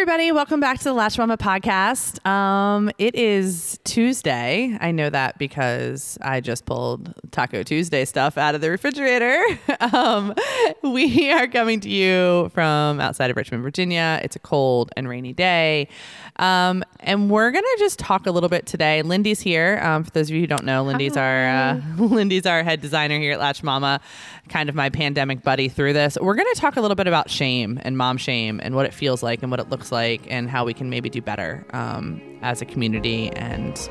everybody. Welcome back to the Latched Mama podcast. Um, it is Tuesday. I know that because I just pulled Taco Tuesday stuff out of the refrigerator. um, we are coming to you from outside of Richmond, Virginia. It's a cold and rainy day. Um, and we're gonna just talk a little bit today. Lindi's here. Um, for those of you who don't know, Lindi's our uh, Lindi's our head designer here at Latched Mama, kind of my pandemic buddy through this. We're gonna talk a little bit about shame and mom shame and what it feels like and what it looks like and how we can maybe do better um, as a community and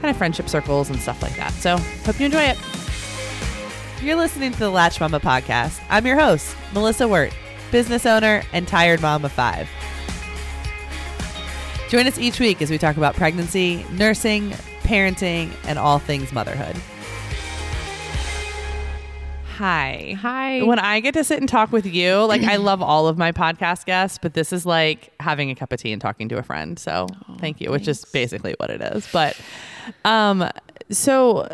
kind of friendship circles and stuff like that. So hope you enjoy it. You're listening to the Latched Mama podcast. I'm your host, Melissa Wirt, business owner and tired mom of five. Join us each week as we talk about pregnancy, nursing, parenting, and all things motherhood. Hi. Hi. When I get to sit and talk with you, like I love all of my podcast guests, but this is like having a cup of tea and talking to a friend. So thank you, which is basically what it is. But um so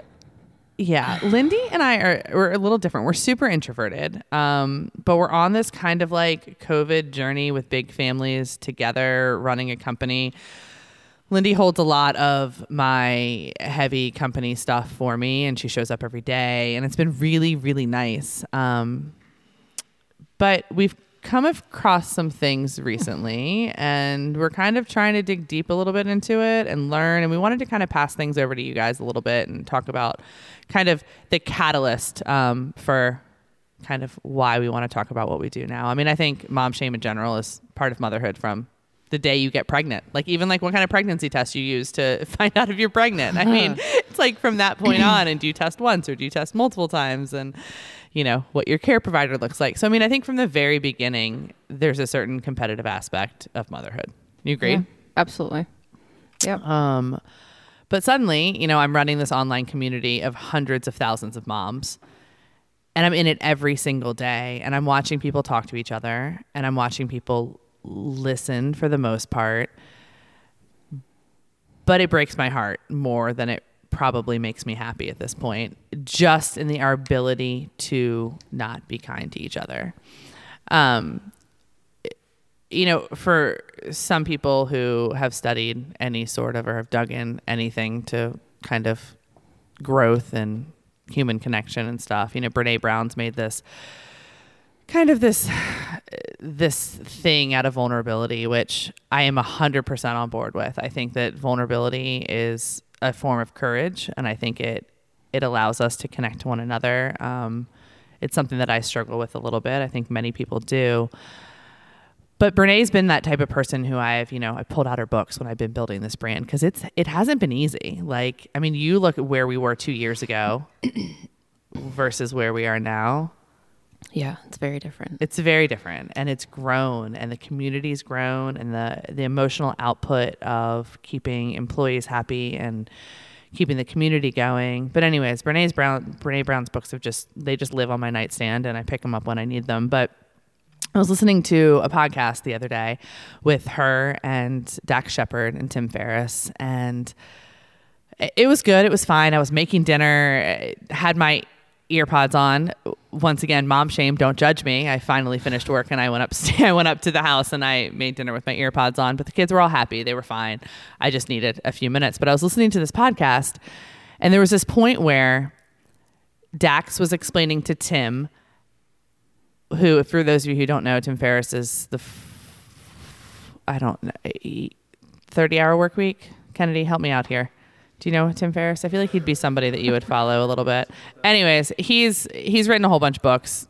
yeah, Lindi and I are we're a little different. We're super introverted, um, but we're on this kind of like COVID journey with big families together, running a company. Lindi holds a lot of my heavy company stuff for me, and she shows up every day, and it's been really, really nice. Um, but we've come across some things recently and we're kind of trying to dig deep a little bit into it and learn and we wanted to kind of pass things over to you guys a little bit and talk about kind of the catalyst um, for kind of why we want to talk about what we do now i mean i think mom shame in general is part of motherhood from the day you get pregnant. Like even like what kind of pregnancy test you use to find out if you're pregnant. I mean it's like from that point on and do you test once or do you test multiple times and you know what your care provider looks like. So i mean i think from the very beginning there's a certain competitive aspect of motherhood. You agree? Yeah, absolutely. Yeah. um, but suddenly, you know, I'm running this online community of hundreds of thousands of moms, and I'm in it every single day, and I'm watching people talk to each other, and I'm watching people listen for the most part. But it breaks my heart more than it probably makes me happy at this point, just in the our ability to not be kind to each other. Um, you know, for some people who have studied any sort of or have dug in anything to kind of growth and human connection and stuff, you know, Brene Brown's made this kind of this this thing out of vulnerability, which I am hundred percent on board with. I think that vulnerability is a form of courage, and I think it it allows us to connect to one another. Um, it's something that I struggle with a little bit. I think many people do but Brene's been that type of person who I've, you know, I pulled out her books when I've been building this brand because it's it hasn't been easy. Like, I mean, you look at where we were two years ago versus where we are now. Yeah, it's very different. It's very different, and it's grown, and the community's grown, and the the emotional output of keeping employees happy and keeping the community going. But anyways, Brene's Brown Brene Brown's books have just they just live on my nightstand, and I pick them up when I need them. But I was listening to a podcast the other day with her and Dax Shepard and Tim Ferriss, and it was good. It was fine. I was making dinner, had my earpods on. Once again, mom shame. Don't judge me. I finally finished work and I went up. I went up to the house and I made dinner with my earpods on. But the kids were all happy. They were fine. I just needed a few minutes. But I was listening to this podcast, and there was this point where Dax was explaining to Tim who, for those of you who don't know, Tim Ferriss is the, f- I don't know, 30 hour work week. Kennedy, help me out here. Do you know Tim Ferriss? I feel like he'd be somebody that you would follow a little bit. Anyways, he's he's written a whole bunch of books.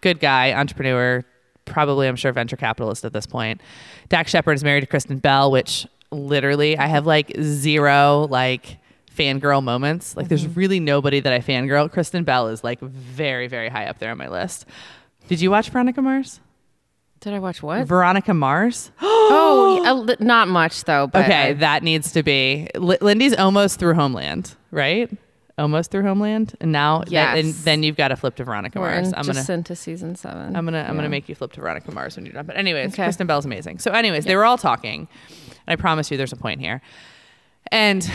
Good guy, entrepreneur, probably I'm sure venture capitalist at this point. Dax Shepard is married to Kristen Bell, which literally I have like zero like fangirl moments. Like there's mm-hmm. really nobody that I fangirl. Kristen Bell is like very very high up there on my list. Did you watch Veronica Mars? Did I watch what? Veronica Mars? oh, yeah, li- not much though. But okay, I- that needs to be. L- Lindi's almost through Homeland, right? Almost through Homeland, and now that- Yes. and then you've got to flip to Veronica we're Mars. I'm just gonna. into season seven. I'm gonna I'm gonna make you flip to Veronica Mars when you're done. But anyways, Okay. Kristen Bell's amazing. So anyways, they were all talking, and I promise you, there's a point here. And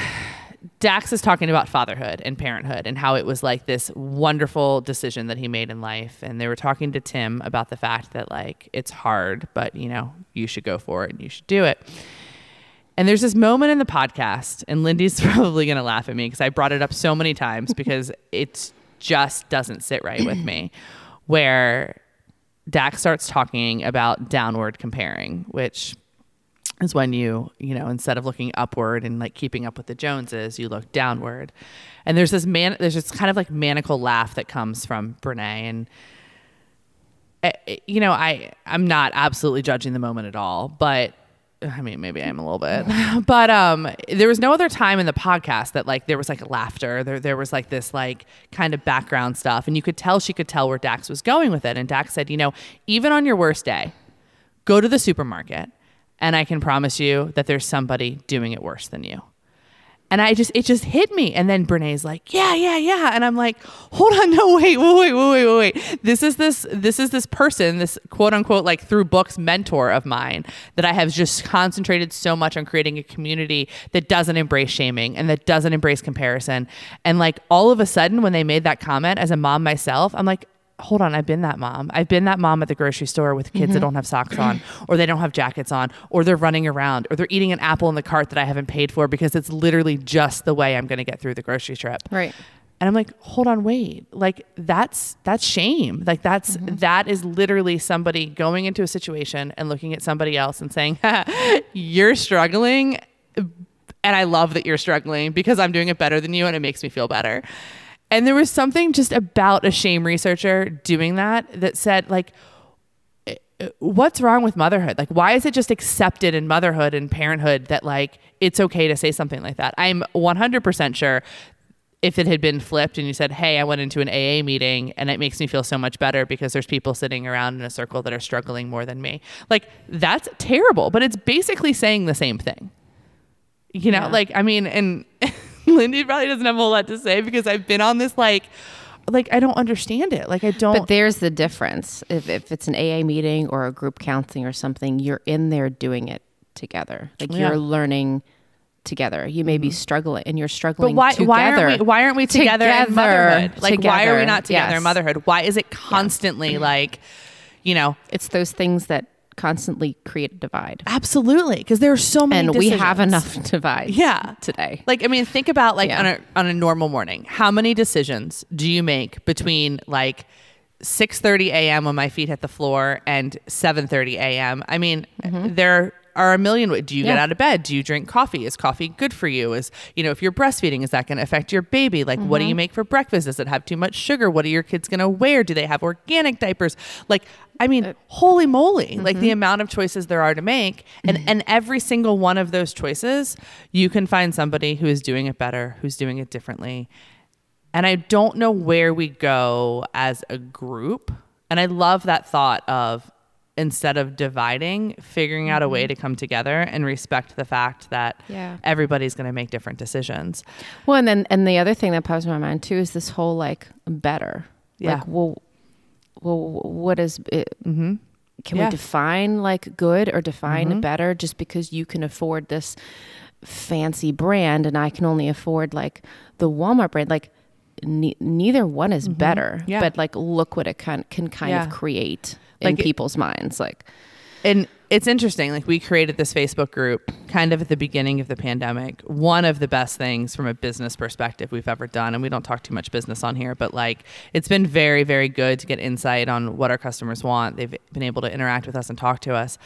Dax is talking about fatherhood and parenthood and how it was like this wonderful decision that he made in life. And they were talking to Tim about the fact that like it's hard, but you know, you should go for it and you should do it. And there's this moment in the podcast, and Lindi's probably going to laugh at me because I brought it up so many times because it just doesn't sit right with me, where Dax starts talking about downward comparing, which is when you, you know, instead of looking upward and like keeping up with the Joneses, you look downward. And there's this man, there's this kind of like maniacal laugh that comes from Brene. And, eh, eh, you know, I, I'm not absolutely judging the moment at all, but I mean, maybe I'm a little bit, but um, there was no other time in the podcast that like there was like laughter. There, there was like this like kind of background stuff, and you could tell she could tell where Dax was going with it. And Dax said, you know, even on your worst day, go to the supermarket and I can promise you that there's somebody doing it worse than you. And I just, it just hit me. And then Brene's like, yeah, yeah, yeah. And I'm like, hold on, no, wait, wait, wait, wait, wait, wait. This is this, this is this person, this quote unquote, like through books mentor of mine that I have just concentrated so much on creating a community that doesn't embrace shaming and that doesn't embrace comparison. And like all of a sudden, when they made that comment as a mom myself, I'm like, hold on, I've been that mom. I've been that mom at the grocery store with kids mm-hmm. that don't have socks on, or they don't have jackets on, or they're running around, or they're eating an apple in the cart that I haven't paid for because it's literally just the way I'm going to get through the grocery trip. Right. And I'm like, hold on, wait. Like that's that's shame. Like that's mm-hmm. that is literally somebody going into a situation and looking at somebody else and saying, "You're struggling." And I love that you're struggling because I'm doing it better than you and it makes me feel better. And there was something just about a shame researcher doing that that said, like, eh, what's wrong with motherhood? Like, why is it just accepted in motherhood and parenthood that, like, it's okay to say something like that? I'm 100% sure if it had been flipped and you said, Hey, I went into an AA meeting and it makes me feel so much better because there's people sitting around in a circle that are struggling more than me. Like, that's terrible, but it's basically saying the same thing. You know, yeah. like, I mean, and. Lindi probably doesn't have a whole lot to say because I've been on this like like I don't understand it. Like I don't But there's the difference. If if it's an AA meeting or a group counseling or something, you're in there doing it together. Like yeah. you're learning together. You may mm-hmm. be struggling and you're struggling but why, together. Why aren't we, why aren't we together, together in motherhood? Like together. why are we not together yes. in motherhood? Why is it constantly yeah. like, you know, it's those things that constantly create a divide. Absolutely, because there are so many, and decisions. we have enough divide. Yeah, today. Like I mean, think about like yeah. on a on a normal morning. How many decisions do you make between like 6:30 a.m. when my feet hit the floor and 7:30 a.m. I mean, mm-hmm. there are a million. Do you yeah. get out of bed? Do you drink coffee? Is coffee good for you? Is, you know, if you're breastfeeding, is that going to affect your baby? Like, mm-hmm. what do you mm-hmm. make for breakfast? Does it have too much sugar? What are your kids going to wear? Do they have organic diapers? Like, I mean, uh, holy moly, mm-hmm. like the mm-hmm. amount of choices there are to make. And, mm-hmm. and every single one of those choices, you can find somebody who is doing it better, who's doing it differently. And I don't know where we go as a group. And I love that thought of instead of dividing, figuring out a way mm-hmm. to come together and respect the fact that yeah. everybody's going to make different decisions. Well, and then and the other thing that pops in my mind too is this whole like better. Yeah. Like, well, well, what is it? Mm-hmm. Can yeah. we define like good or define mm-hmm. better just because you can afford this fancy brand and I can only afford like the Walmart brand? Like, ne- neither one is mm-hmm. better. Yeah. But like, look what it can can kind yeah. of create in like people's it, minds. Like, and it's interesting. Like, we created this Facebook group kind of at the beginning of the pandemic. One of the best things from a business perspective we've ever done, and we don't talk too much business on here, but like, it's been very, very good to get insight on what our customers want. They've been able to interact with us and talk to us.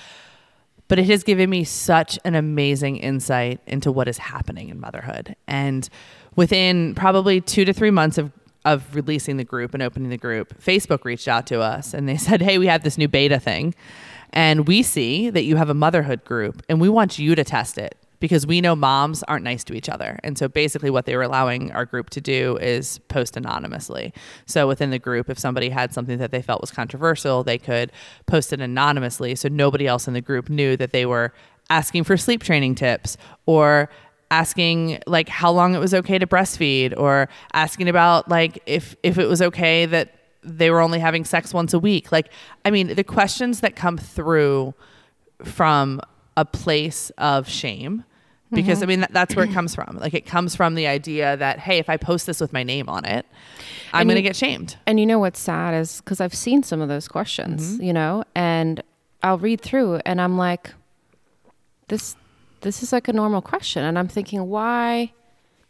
But it has given me such an amazing insight into what is happening in motherhood. And within probably two to three months of of releasing the group and opening the group, Facebook reached out to us and they said, Hey, we have this new beta thing. And we see that you have a motherhood group and we want you to test it because we know moms aren't nice to each other. And so basically, what they were allowing our group to do is post anonymously. So within the group, if somebody had something that they felt was controversial, they could post it anonymously. So nobody else in the group knew that they were asking for sleep training tips or asking like how long it was okay to breastfeed or asking about like if if it was okay that they were only having sex once a week like i mean the questions that come through from a place of shame because mm-hmm. I mean that, that's where it comes from. Like it comes from the idea that hey, if I post this with my name on it, I'm going to get shamed. And you know what's sad is because I've seen some of those questions, mm-hmm. you know, and I'll read through and I'm like, this this is like a normal question, and I'm thinking why.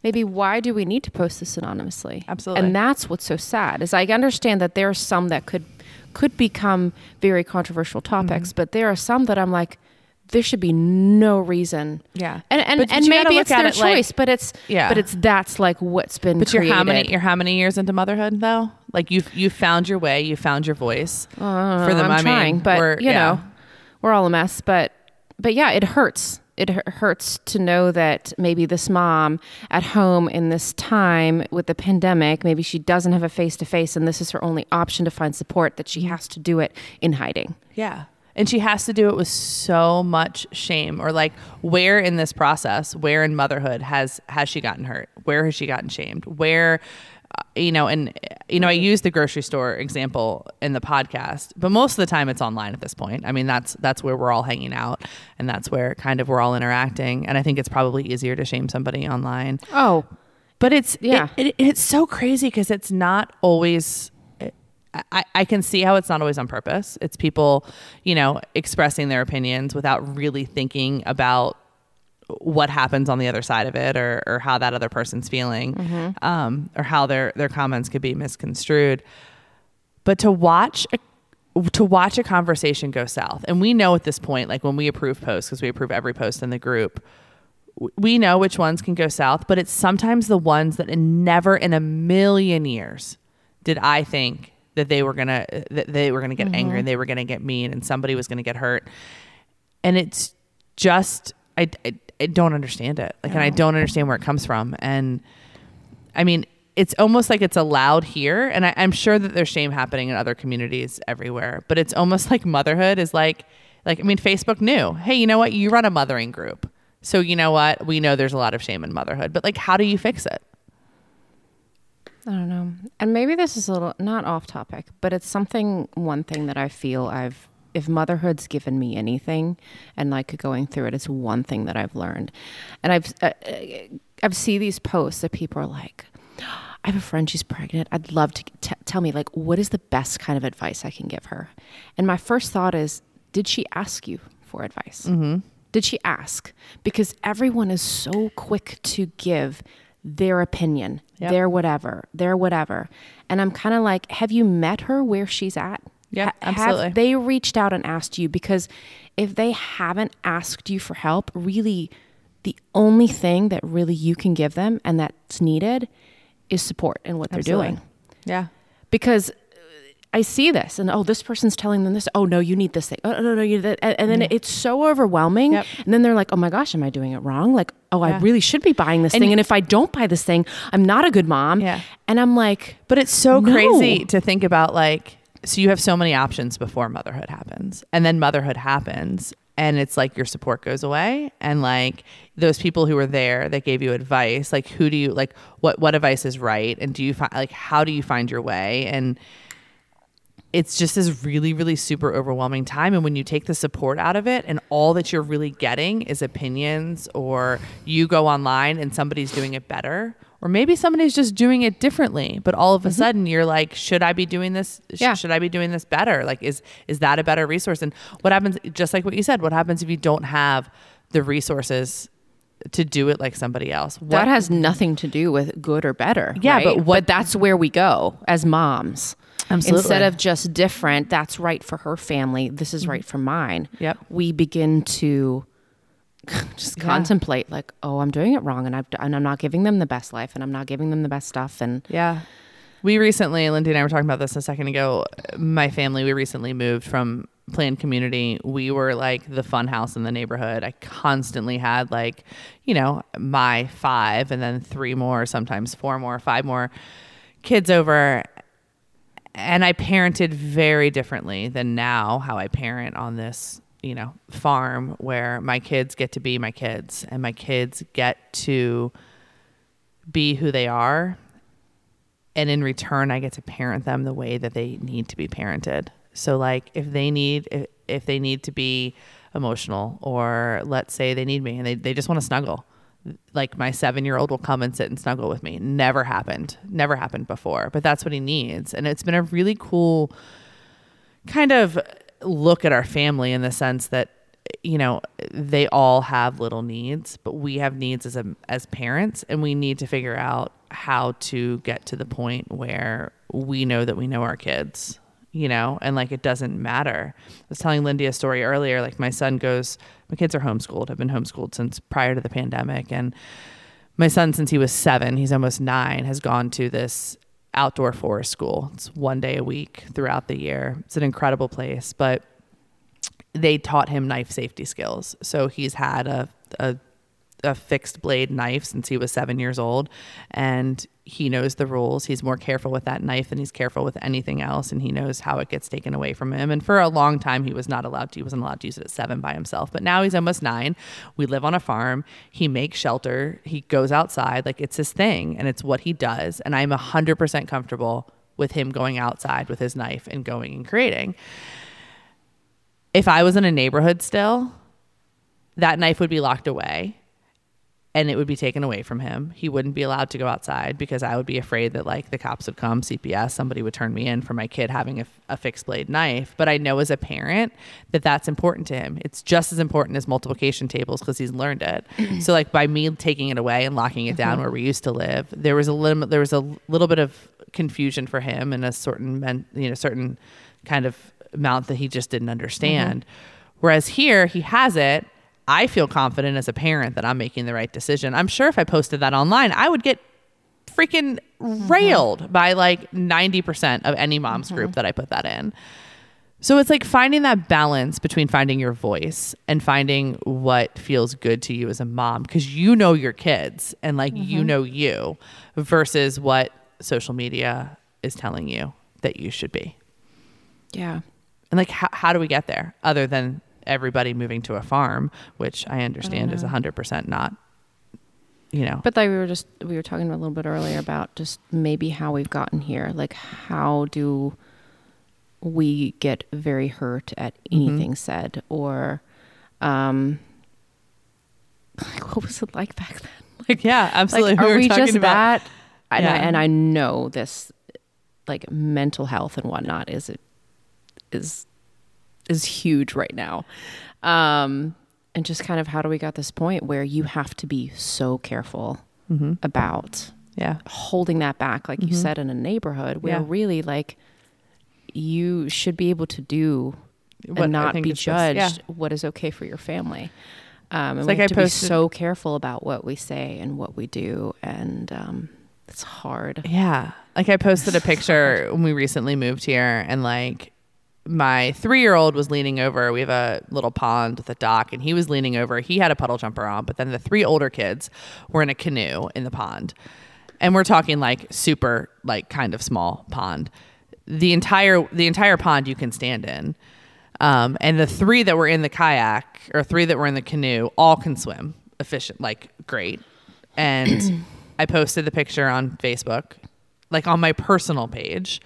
Maybe why do we need to post this anonymously? Absolutely. And that's what's so sad is I understand that there are some that could could become very controversial topics, mm-hmm. but there are some that I'm like, there should be no reason. Yeah. And and, but, and maybe it's their it choice, like, but it's yeah. but it's that's like what's been But created. you're how many you're how many years into motherhood though? Like you've you found your way, you found your voice. Uh, for the I'm trying, but you yeah. know, we're all a mess, but but yeah, it hurts. It hurts to know that maybe this mom at home in this time with the pandemic, maybe she doesn't have a face to face and this is her only option to find support, that she has to do it in hiding. Yeah. And she has to do it with so much shame or like where in this process where in motherhood has has she gotten hurt? Where has she gotten shamed? Where you know and you know i use the grocery store example in the podcast but most of the time it's online at this point. I mean that's that's where we're all hanging out and that's where kind of we're all interacting. And i think it's probably easier to shame somebody online. Oh. But it's yeah. it, it, it's so crazy because it's not always I, I can see how it's not always on purpose. It's people, you know, expressing their opinions without really thinking about what happens on the other side of it or, or how that other person's feeling mm-hmm. um, or how their, their comments could be misconstrued. But to watch a to watch a conversation go south, and we know at this point, like when we approve posts, because we approve every post in the group, we know which ones can go south, but it's sometimes the ones that never in a million years did I think that they were gonna that they were gonna get mm-hmm. angry and they were gonna get mean and somebody was gonna get hurt and it's just I, I, I don't understand it. Like no. and I don't understand where it comes from. And I mean it's almost like it's allowed here. And I, I'm sure that there's shame happening in other communities everywhere but it's almost like motherhood is like like I mean Facebook knew hey you know what? You run a mothering group. So you know what? We know there's a lot of shame in motherhood but like how do you fix it? I don't know. And maybe this is a little not off topic, but it's something one thing that I feel I've if motherhood's given me anything and like going through it, it's one thing that I've learned. And I've uh, uh I've see these posts that people are like I have a friend, she's pregnant. I'd love to t- tell me, like, what is the best kind of advice I can give her? And my first thought is, did she ask you for advice? Mm-hmm. Did she ask? Because everyone is so quick to give their opinion, yep. their whatever, their whatever. And I'm kind of like, have you met her where she's at? Yeah, absolutely. Have they reached out and asked you? Because if they haven't asked you for help, really, the only thing that really you can give them and that's needed is support in what absolutely. they're doing. Yeah. Because I see this and oh, this person's telling them this. Oh no, you need this thing. Oh no, no, you that. And then mm-hmm. it's so overwhelming. Yep. And then they're like, oh my gosh, am I doing it wrong? Like, oh, yeah. I really should be buying this and thing. And if I don't buy this thing, I'm not a good mom. Yeah. And I'm like, but it's so no. crazy to think about like, so you have so many options before motherhood happens, and then motherhood happens, and it's like your support goes away and like those people who were there that gave you advice like who do you like what what advice is right? And do you find like how do you find your way? And it's just this really, really super overwhelming time. And when you take the support out of it and all that you're really getting is opinions, or you go online and somebody's doing it better, or maybe somebody's just doing it differently, but all of a mm-hmm. sudden you're like, should I be doing this? Yeah. Should I be doing this better? Like, is, is that a better resource? And what happens, just like what you said, what happens if you don't have the resources to do it like somebody else. What, that has nothing to do with good or better. Yeah, right? but what, but that's where we go as moms. Absolutely. Instead of just different, that's right for her family. This is right for mine. Yep. We begin to just yeah. contemplate, like, oh, I'm doing it wrong, and, i and I'm not giving them the best life, and I'm not giving them the best stuff, and yeah. We recently, Lindi and I were talking about this a second ago. My family, we recently moved from planned community. We were like the fun house in the neighborhood. I constantly had like, you know, my five and then three more, sometimes four more, five more kids over and I parented very differently than now how I parent on this, you know, farm where my kids get to be my kids and my kids get to be who they are. And in return, I get to parent them the way that they need to be parented. So like if they need if, if they need to be emotional or let's say they need me and they, they just want to snuggle like my seven year old will come and sit and snuggle with me. Never happened. Never happened before. But that's what he needs. And it's been a really cool kind of look at our family in the sense that you know they all have little needs but we have needs as a as parents and we need to figure out how to get to the point where we know that we know our kids you know and like it doesn't matter. I was telling Lindi a story earlier like my son goes my kids are homeschooled have been homeschooled since prior to the pandemic and my son since he was seven he's almost nine has gone to this outdoor forest school. It's one day a week throughout the year. It's an incredible place but they taught him knife safety skills. So he's had a, a, a fixed blade knife since he was seven years old, and he knows the rules. He's more careful with that knife than he's careful with anything else, and he knows how it gets taken away from him. And for a long time, he was not allowed to. He wasn't allowed to use it at seven by himself. But now he's almost nine. We live on a farm. He makes shelter. He goes outside. Like it's his thing, and it's what he does. And I'm hundred percent comfortable with him going outside with his knife and going and creating if I was in a neighborhood still, that knife would be locked away and it would be taken away from him. He wouldn't be allowed to go outside because I would be afraid that like the cops would come, CPS, somebody would turn me in for my kid having a, a, fixed blade knife. But I know as a parent that that's important to him. It's just as important as multiplication tables because he's learned it. so like by me taking it away and locking it down mm-hmm. where we used to live, there was a little there was a little bit of confusion for him and a certain men, you know certain kind of amount that he just didn't understand. Mm-hmm. Whereas here, he has it. I feel confident as a parent that I'm making the right decision. I'm sure if I posted that online, I would get freaking mm-hmm. railed by like 90% of any mom's mm-hmm. group that I put that in. So it's like finding that balance between finding your voice and finding what feels good to you as a mom because you know your kids and like you mm-hmm. know you versus what social media is telling you that you should be. Yeah. And like, how, how do we get there other than everybody moving to a farm, which I understand I is 100% not, you know. But like we were just, we were talking a little bit earlier about just maybe how we've gotten here. Like, how do we get very hurt at mm-hmm. anything mm-hmm. said or, um, like, what was it like back then? Like, yeah, absolutely. Like, are we, we just about, that? And, yeah. I, and I know this, like mental health and whatnot is it is is huge right now. Um, and just kind of how do we got this point where you have to be so careful mm-hmm. about yeah holding that back like mm-hmm. you said in a neighborhood where yeah. really like you should be able to do what and not be judged yeah. what is okay for your family um, and it's we have I to posted, be so careful about what we say and what we do and um, it's hard yeah like i posted a picture when we recently moved here and like my three year old was leaning over. We have a little pond with a dock, and he was leaning over. He had a puddle jumper on, but then the three older kids were in a canoe in the pond. And we're talking like super, like kind of small pond. The entire the entire pond you can stand in. Um, and the three that were in the kayak or three that were in the canoe all can swim efficient, like great. And I posted the picture on Facebook, like on my personal page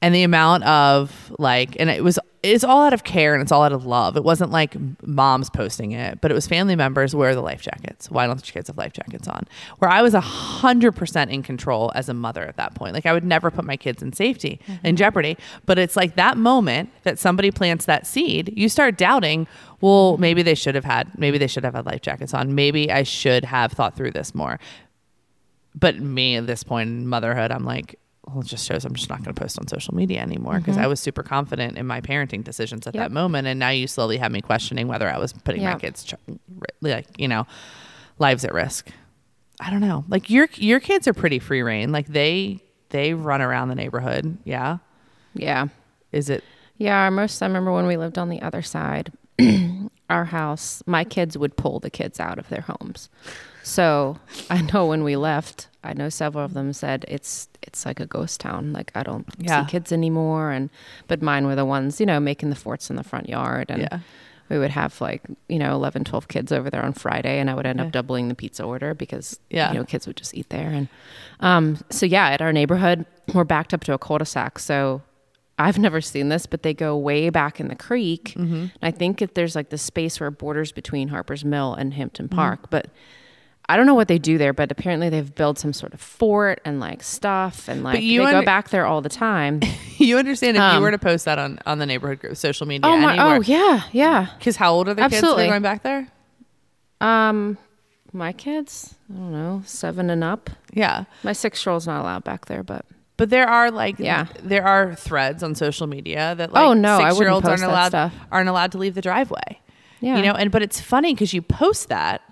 and the amount of like and it was it's all out of care and it's all out of love. It wasn't like moms posting it but it was family members wear the life jackets. Why don't your kids have life jackets on? Where i was a hundred percent in control as a mother at that point. Like i would never put my kids in safety mm-hmm. in jeopardy. But it's like that moment that somebody plants that seed you start doubting well maybe they should have had maybe they should have had life jackets on. Maybe i should have thought through this more. But me at this point in motherhood i'm like well, it just shows I'm just not going to post on social media anymore because mm-hmm. I was super confident in my parenting decisions at yep. that moment. And now you slowly have me questioning whether I was putting yep. my kids, like, you know, lives at risk. I don't know. Like your, your kids are pretty free reign. Like they, they run around the neighborhood. Yeah. Yeah. Is it? Yeah. Most, I remember when we lived on the other side, our house, my kids would pull the kids out of their homes. So I know when we left, I know several of them said it's it's like a ghost town. Like I don't yeah. see kids anymore. And but mine were the ones, you know, making the forts in the front yard. And yeah. we would have like, you know, 11, 12 kids over there on Friday and I would end up doubling the pizza order because, yeah. you know, kids would just eat there. And um, so, yeah, at our neighborhood, we're backed up to a cul-de-sac. So I've never seen this, but they go way back in the creek. Mm-hmm. I think if there's like the space where it borders between Harper's Mill and Hampton. Park. Mm-hmm. But I don't know what they do there, but apparently they've built some sort of fort and like stuff, and like you they under- go back there all the time. you understand if um, you were to post that on on the neighborhood group, social media, oh my, anywhere, oh yeah, yeah. Because how old are the Absolutely. kids that are going back there? Um, my kids, I don't know, seven and up. Yeah, my six year old's not allowed back there, but but there are like yeah. there are threads on social media that like oh no, six year olds aren't allowed stuff. aren't allowed to leave the driveway. Yeah, you know, and but it's funny because you post that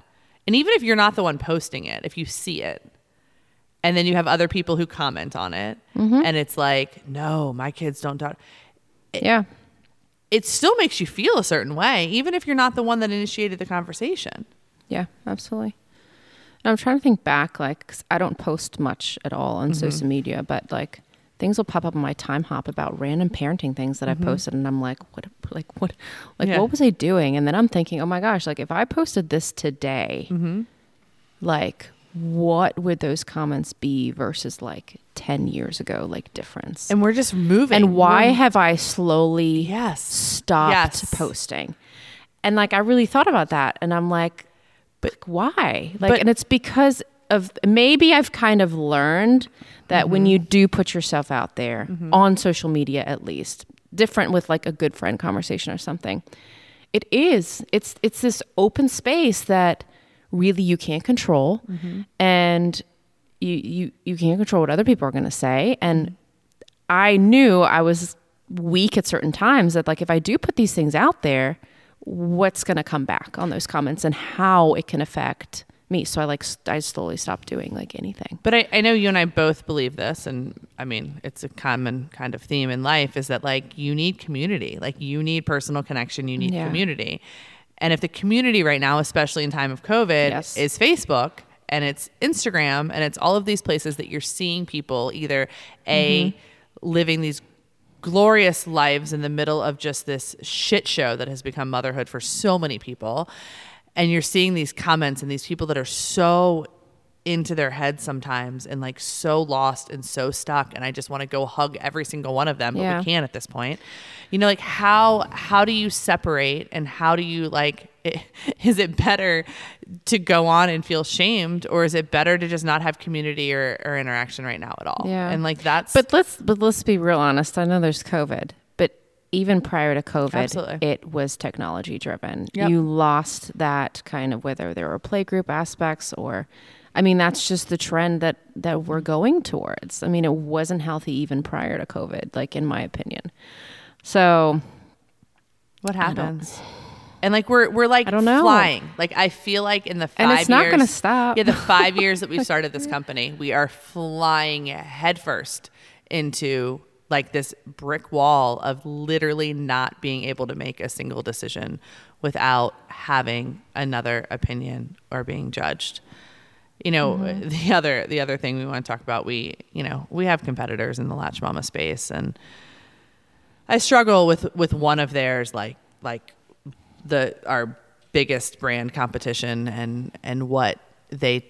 and even if you're not the one posting it, if you see it, and then you have other people who comment on it, mm-hmm. and it's like, no, my kids don't talk. It, yeah. It still makes you feel a certain way, even if you're not the one that initiated the conversation. Yeah, absolutely. And I'm trying to think back, like, I don't post much at all on mm-hmm. social media, but like, things will pop up on my Timehop about random parenting things that mm-hmm. I posted and I'm like, what like what like yeah. what was I doing? And then I'm thinking, oh my gosh, like if I posted this today, mm-hmm. like what would those comments be versus like 10 years ago like difference and we're just moving and why we're... have i slowly yes stopped yes. posting and like i really thought about that and i'm like but why like but, and it's because of maybe i've kind of learned that mm-hmm. when you do put yourself out there mm-hmm. on social media at least different with like a good friend conversation or something it is it's it's this open space that really you can't control mm-hmm. and you you you can't control what other people are going to say and i knew i was weak at certain times that like if i do put these things out there what's going to come back on those comments and how it can affect me. So I like I slowly stopped doing like anything. But I, I know you and I both believe this, and I mean it's a common kind of theme in life is that like you need community, like you need personal connection, you need yeah. community, and if the community right now, especially in time of COVID, yes. is Facebook and it's Instagram and it's all of these places that you're seeing people either a mm-hmm. living these glorious lives in the middle of just this shit show that has become motherhood for so many people and you're seeing these comments and these people that are so into their head sometimes and like so lost and so stuck and I just want to go hug every single one of them but yeah. we can't at this point. You know like how how do you separate and how do you like is it better to go on and feel shamed or is it better to just not have community or, or interaction right now at all? Yeah. And like that's But let's but let's be real honest. I know there's COVID even prior to COVID, Absolutely. it was technology driven. Yep. You lost that kind of whether there were playgroup aspects or I mean that's just the trend that that we're going towards. I mean it wasn't healthy even prior to COVID, like in my opinion. So what happens? And like we're we're like I don't know. flying. Like I feel like in the five and it's not going to stop. Yeah, the five years that we've started this company, we are flying headfirst into like this brick wall of literally not being able to make a single decision without having another opinion or being judged. You know, mm-hmm. the other the other thing we want to talk about, we you know, we have competitors in the latch mama space and I struggle with with one of theirs like like the our biggest brand competition and and what they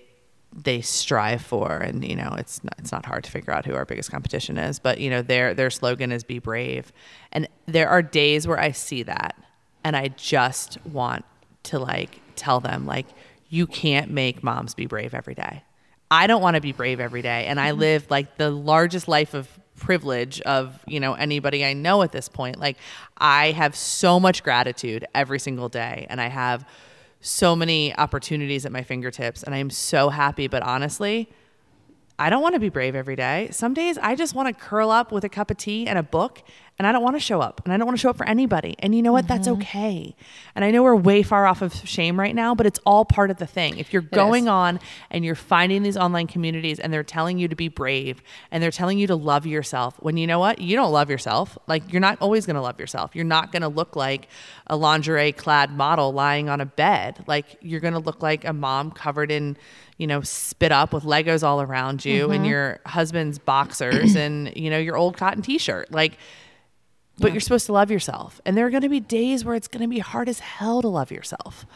they strive for and you know it's not, it's not hard to figure out who our biggest competition is but you know their their slogan is be brave. And there are days where I see that and I just want to like tell them like you can't make moms be brave every day. I don't want to be brave every day and I mm-hmm. live like the largest life of privilege of you know anybody I know at this point. Like I have so much gratitude every single day and I have so many opportunities at my fingertips and I am so happy. But honestly, I don't want to be brave every day. Some days I just want to curl up with a cup of tea and a book and I don't want to show up and I don't want to show up for anybody. And you know what? Mm-hmm. That's okay. And I know we're way far off of shame right now, but it's all part of the thing. If you're it going is. on and you're finding these online communities and they're telling you to be brave and they're telling you to love yourself, when you know what? You don't love yourself. Like you're not always going to love yourself. You're not going to look like a lingerie clad model lying on a bed. Like you're going to look like a mom covered in you know, spit up with Legos all around you mm-hmm. and your husband's boxers and, you know, your old cotton t shirt. Like, but yeah. you're supposed to love yourself. And there are going to be days where it's going to be hard as hell to love yourself.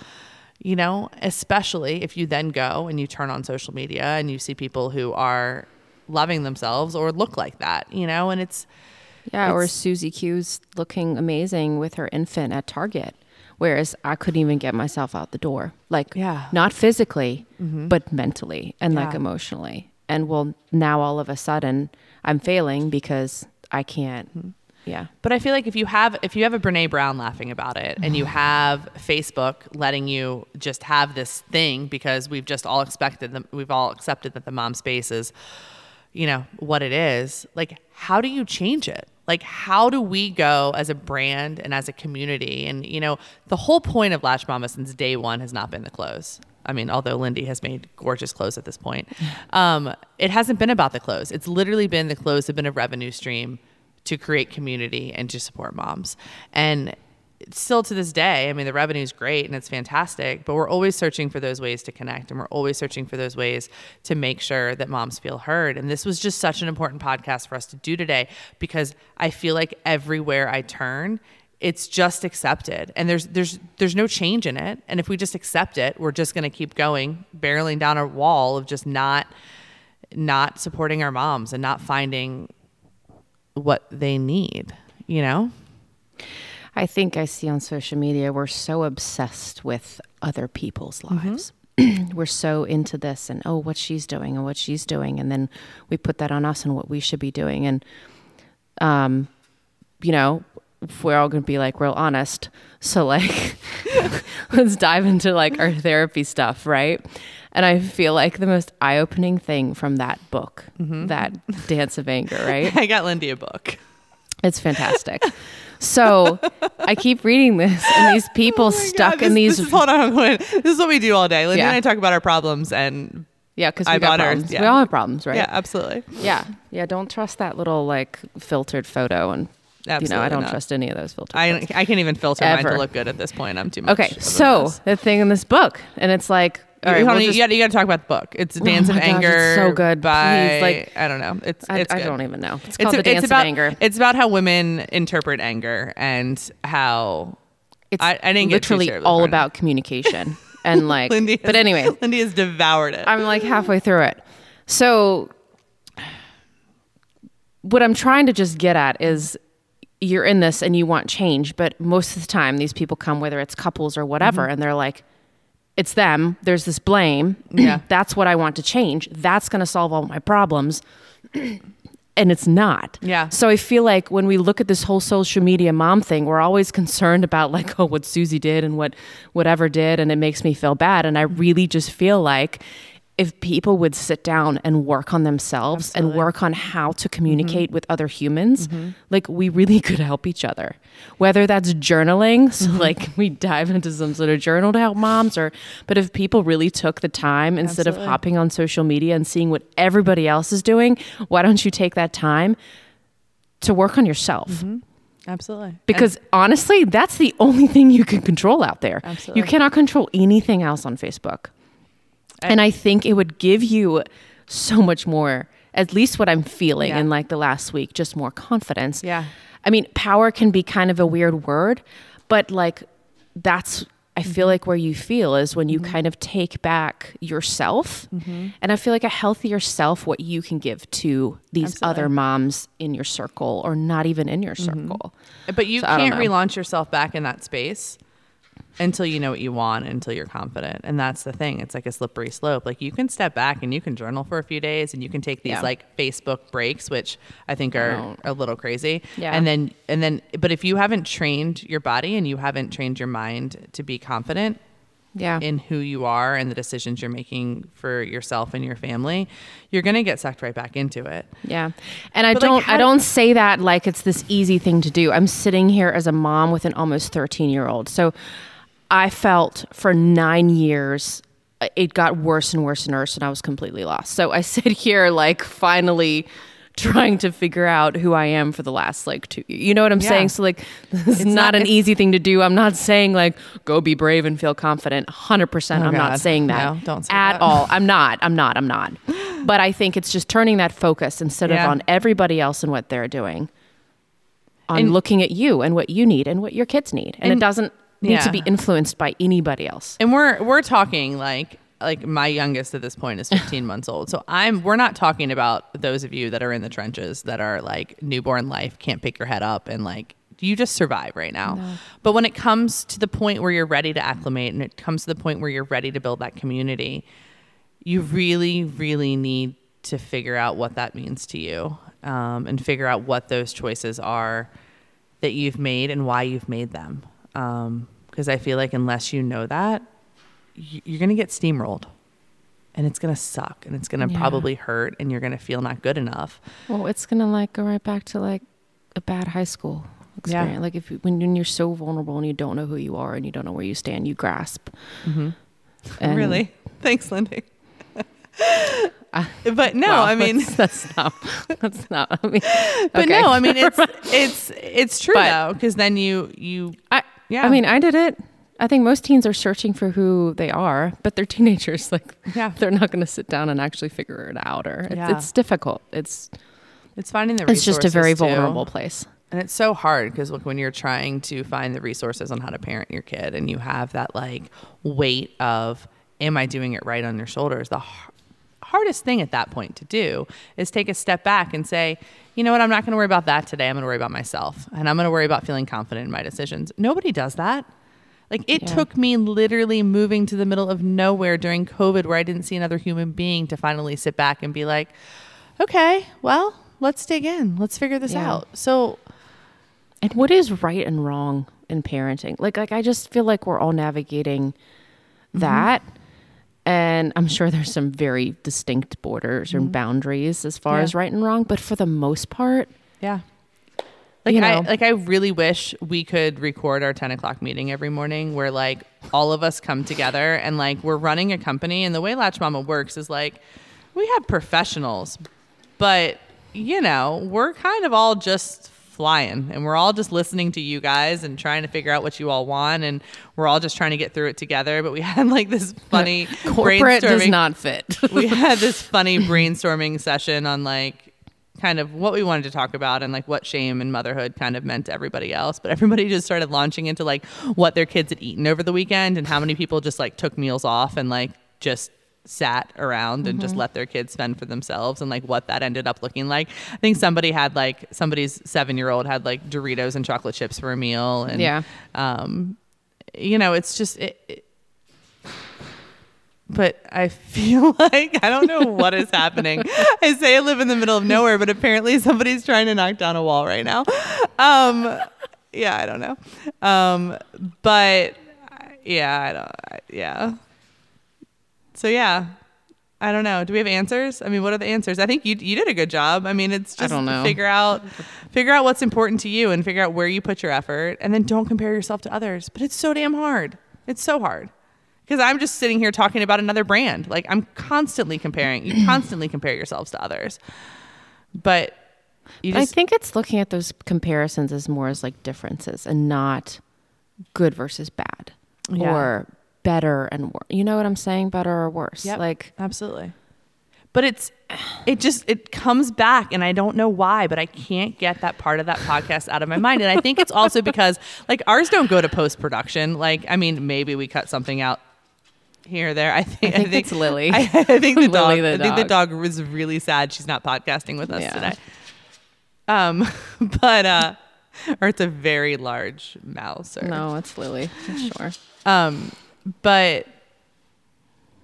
You know, especially if you then go and you turn on social media and you see people who are loving themselves or look like that, you know, and it's yeah, it's, or Susie Q's looking amazing with her infant at Target Whereas I couldn't even get myself out the door. Like, yeah. not physically, mm-hmm. but mentally and yeah. like emotionally. And well, now all of a sudden I'm failing because I can't. Yeah. But I feel like if you have if you have a Brene Brown laughing about it and you have Facebook letting you just have this thing because we've just all expected them we've all accepted that the mom space is you know what it is, like how do you change it? Like, how do we go as a brand and as a community? And, you know, the whole point of Latched Mama since day one has not been the clothes. I mean, although Lindi has made gorgeous clothes at this point, um, it hasn't been about the clothes. It's literally been the clothes have been a revenue stream to create community and to support moms. And still to this day, I mean, the revenue is great and it's fantastic, but we're always searching for those ways to connect and we're always searching for those ways to make sure that moms feel heard. And this was just such an important podcast for us to do today because I feel like everywhere I turn, it's just accepted and there's there's there's no change in it and if we just accept it we're just going to keep going barreling down a wall of just not not supporting our moms and not finding what they need you know I think I see on social media we're so obsessed with other people's mm-hmm. lives. Mm-hmm. we're so into this and oh what she's doing and what she's doing and then we put that on us and what we should be doing and um you know we're all going to be like real honest so like let's dive into like our therapy stuff right and i feel like the most eye-opening thing from that book mm-hmm. that dance of anger right i got Lindi a book it's fantastic so I keep reading this, and these people oh stuck God, this, in these. This is, hold on, this is what we do all day. Lindi yeah. and I talk about our problems, and yeah, because we got problems. Yeah. We all have problems, right? Yeah, absolutely. Yeah, yeah. Don't trust that little like filtered photo, and Absolutely you know I don't not. trust any of those filters. I I can't even filter Ever. mine to look good at this point. I'm too much. Okay, so the thing in this book, and it's like all right, we'll you, got, you got to talk about the book. It's oh Dance oh of gosh, Anger. so good. By Please, like I don't know. It's, it's I, I, don't even know. It's called it's, the Dance about, of Anger. It's about how women interpret anger and how it's I, I didn't literally all about communication and like. Lindi has, but anyway, Lindi has devoured it. I'm like halfway through it. So what I'm trying to just get at is you're in this and you want change, but most of the time these people come, whether it's couples or whatever, mm-hmm. and they're like it's them. There's this blame. Yeah. That's what I want to change. That's going to solve all my problems. and it's not. Yeah. So I feel like when we look at this whole social media mom thing, we're always concerned about like, oh, what Susie did and what whatever did, and it makes me feel bad. And I really just feel like if people would sit down and work on themselves Absolutely. and work on how to communicate mm-hmm. with other humans, mm-hmm. like we really could help each other. Whether that's journaling, so mm-hmm. like we dive into some sort of journal to help moms, or but if people really took the time instead Absolutely. of hopping on social media and seeing what everybody else is doing, why don't you take that time to work on yourself? Mm-hmm. Absolutely. Because and honestly, that's the only thing you can control out there. Absolutely. You cannot control anything else on Facebook and I think it would give you so much more, at least what I'm feeling yeah. in like the last week, just more confidence. Yeah. I mean, power can be kind of a weird word, but like that's I feel mm-hmm. like where you feel is when you mm-hmm. kind of take back yourself. Mm-hmm. And I feel like a healthier self, what you can give to these Absolutely. other moms in your circle or not even in your mm-hmm. circle. But you so can't relaunch yourself back in that space until you know what you want until you're confident and that's the thing it's like a slippery slope like you can step back and you can journal for a few days and you can take these yeah. like facebook breaks which i think are a little crazy yeah and then and then but if you haven't trained your body and you haven't trained your mind to be confident yeah. in who you are and the decisions you're making for yourself and your family, you're going to get sucked right back into it. Yeah. And I but don't like, I don't say that like it's this easy thing to do. I'm sitting here as a mom with an almost 13-year-old. So I felt for nine years uh, it got worse and worse and worse, and I was completely lost. So I sit here, like, finally trying to figure out who I am for the last like two. years. You know what I'm yeah. saying? So like, this it's is not, not an easy thing to do. I'm not saying like go be brave and feel confident. Hundred percent, oh, I'm God. not saying that no, don't at that. all. I'm not. I'm not. I'm not. But I think it's just turning that focus instead yeah. of on everybody else and what they're doing, on and, looking at you and what you need and what your kids need, and, and it doesn't need yeah. to be influenced by anybody else. And we're we're talking like like my youngest at this point is 15 months old. So I'm we're not talking about those of you that are in the trenches that are like newborn life, can't pick your head up and like You just survive right now. No. But when it comes to the point where you're ready to acclimate and it comes to the point where you're ready to build that community, you really, really need to figure out what that means to you um, and figure out what those choices are that you've made and why you've made them. Because um, I feel like unless you know that, you're going to get steamrolled and it's going to suck and it's going to yeah. probably hurt and you're going to feel not good enough. Well, it's going to like go right back to like a bad high school experience. Yeah. Like if when, when you're so vulnerable and you don't know who you are and you don't know where you stand, you grasp. Mm-hmm. really? Thanks, Lindi. Uh, but no, well, I mean that's, that's, not that's not. I mean, but okay. no, I mean it's it's it's true but, though because then you you I yeah. I mean I did it. I think most teens are searching for who they are, but they're teenagers. Like, yeah, they're not going to sit down and actually figure it out, or it's, yeah. it's difficult. It's it's finding the. It's just a very vulnerable place, and it's so hard because look, when you're trying to find the resources on how to parent your kid, and you have that like weight of, "Am I doing it right?" on your shoulders. The hardest thing at that point to do is take a step back and say, you know what, I'm not going to worry about that today. I'm going to worry about myself, and I'm going to worry about feeling confident in my decisions. Nobody does that. Like it yeah. took me literally moving to the middle of nowhere during COVID where I didn't see another human being to finally sit back and be like, okay, well, let's dig in. Let's figure this yeah. out. So and what is right and wrong in parenting? Like like I just feel like we're all navigating mm-hmm. that. Mm-hmm. And I'm sure there's some very distinct borders mm-hmm. and boundaries as far yeah. as right and wrong, but for the most part, yeah. Like you know? I like I really wish we could record our ten o'clock meeting every morning where like all of us come together and like we're running a company and the way Latched Mama works is like we have professionals, but you know, we're kind of all just flying. And we're all just listening to you guys and trying to figure out what you all want. And we're all just trying to get through it together. But we had like this funny corporate does not fit. We had this funny brainstorming session on like kind of what we wanted to talk about and like what shame and motherhood kind of meant to everybody else. But everybody just started launching into like what their kids had eaten over the weekend and how many people just like took meals off and like just sat around and mm-hmm. just let their kids spend for themselves and like what that ended up looking like. I think somebody had like somebody's seven year old had like Doritos and chocolate chips for a meal and yeah. um you know, it's just it, it but I feel like I don't know what is happening. I say I live in the middle of nowhere, but apparently somebody's trying to knock down a wall right now. Um, yeah, I don't know. Um, but yeah, I don't. Yeah. So yeah, I don't know. Do we have answers? I mean, what are the answers? I think you you did a good job. I mean, it's just figure out figure out what's important to you and figure out where you put your effort, and then don't compare yourself to others. But it's so damn hard. It's so hard because I'm just sitting here talking about another brand. Like I'm constantly comparing. You constantly compare yourselves to others, but just, I think it's looking at those comparisons as more as like differences and not good versus bad yeah. or better and worse. You know what I'm saying? Better or worse? Yep, like absolutely. But it's it just it comes back and I don't know why, but I can't get that part of that podcast out of my mind. And I think it's also because like ours don't go to post production. Like I mean, maybe we cut something out here or there. I think I think, I think it's Lily. I, I think the dog. The I think the dog was really sad she's not podcasting with us yeah. today. Um, but uh, or it's a very large mouse. Or, no, it's Lily for sure. Um, but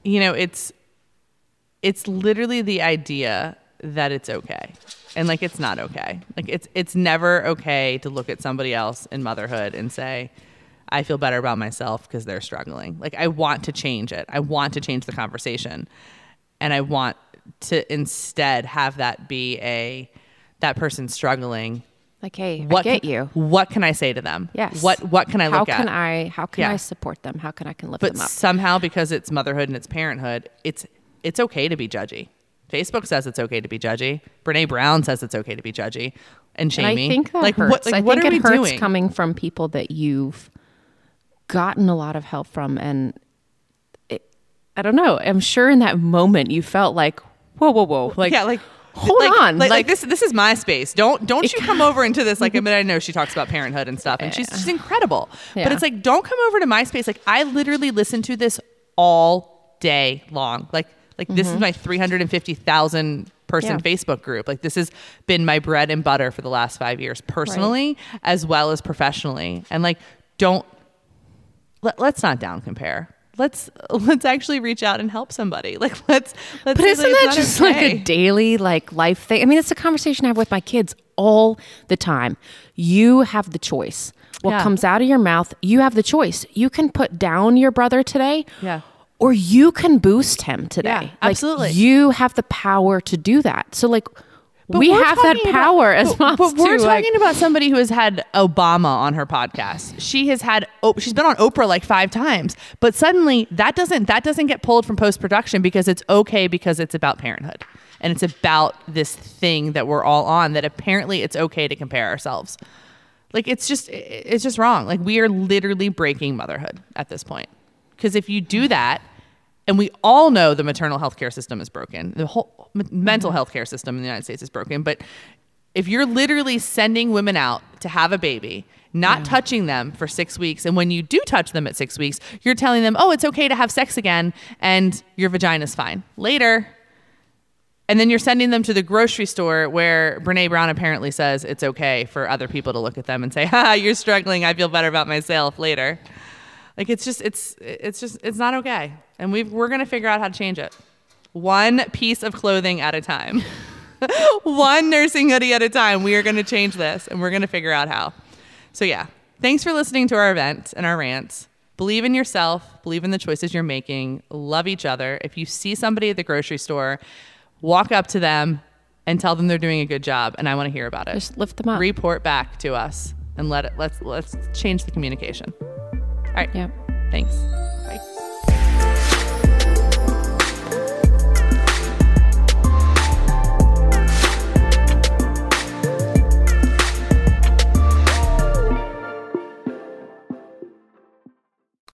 you know, it's it's literally the idea that it's okay and like it's not okay like it's it's never okay to look at somebody else in motherhood and say I feel better about myself because they're struggling. Like I want to change it. I want to change the conversation. And I want to instead have that be a that person struggling. Like, hey, what I get can, you. What can I say to them? Yes. What what can I how look can at? I how can yeah. I support them? How can I can lift but them up? somehow because it's motherhood and it's parenthood, it's it's okay to be judgy. Facebook says it's okay to be judgy. Brene Brown says it's okay to be judgy and shaming. And I think that like hurts. what like I what think are it we hurts doing? coming from people that you've gotten a lot of help from. And it, I don't know, I'm sure in that moment you felt like, whoa, whoa, whoa. Like, yeah, like, hold like, on. Like, like, this this is my space. Don't don't you come over into this like I mean I know she talks about parenthood and stuff and she's she's incredible. Yeah. But it's like don't come over to my space. Like I literally listen to this all day long. Like like mm-hmm. this is mm-hmm. my 350,000 person yeah. Facebook group. Like this has been my bread and butter for the last 5 years personally right. as well as professionally. And like don't let, let's not down compare let's let's actually reach out and help somebody. Like let's let's. But isn't that just okay. like a daily like life thing? I mean, it's a conversation I have with my kids all the time. You have the choice. What yeah. comes out of your mouth, you have the choice. You can put down your brother today. Yeah. Or you can boost him today. Yeah, like, absolutely. You have the power to do that. So like but we have that power about, as. But, but we're talking like, about somebody who has had Obama on her podcast. She has had she's been on Oprah like five times, but suddenly that doesn't that doesn't get pulled from post production because it's okay because it's about parenthood and it's about this thing that we're all on that apparently it's okay to compare ourselves. Like it's just it's just wrong. Like we are literally breaking motherhood at this point. Because if you do that, and we all know the maternal health care system is broken. The whole mental health care system in the United States is broken. But if you're literally sending women out to have a baby, not yeah. touching them for six weeks, and when you do touch them at six weeks, you're telling them, oh, it's okay to have sex again, and your vagina's fine. Later. And then you're sending them to the grocery store where Brene Brown apparently says it's okay for other people to look at them and say, ha, you're struggling. I feel better about myself later. Like it's just it's it's just it's not okay. And we we're going to figure out how to change it. One piece of clothing at a time. One nursing hoodie at a time. We are going to change this and we're going to figure out how. So yeah. Thanks for listening to our event and our rants. Believe in yourself, believe in the choices you're making, love each other. If you see somebody at the grocery store, walk up to them and tell them they're doing a good job and I want to hear about it. Just lift them up. Report back to us and let it let's let's change the communication. All right. Yeah. Thanks.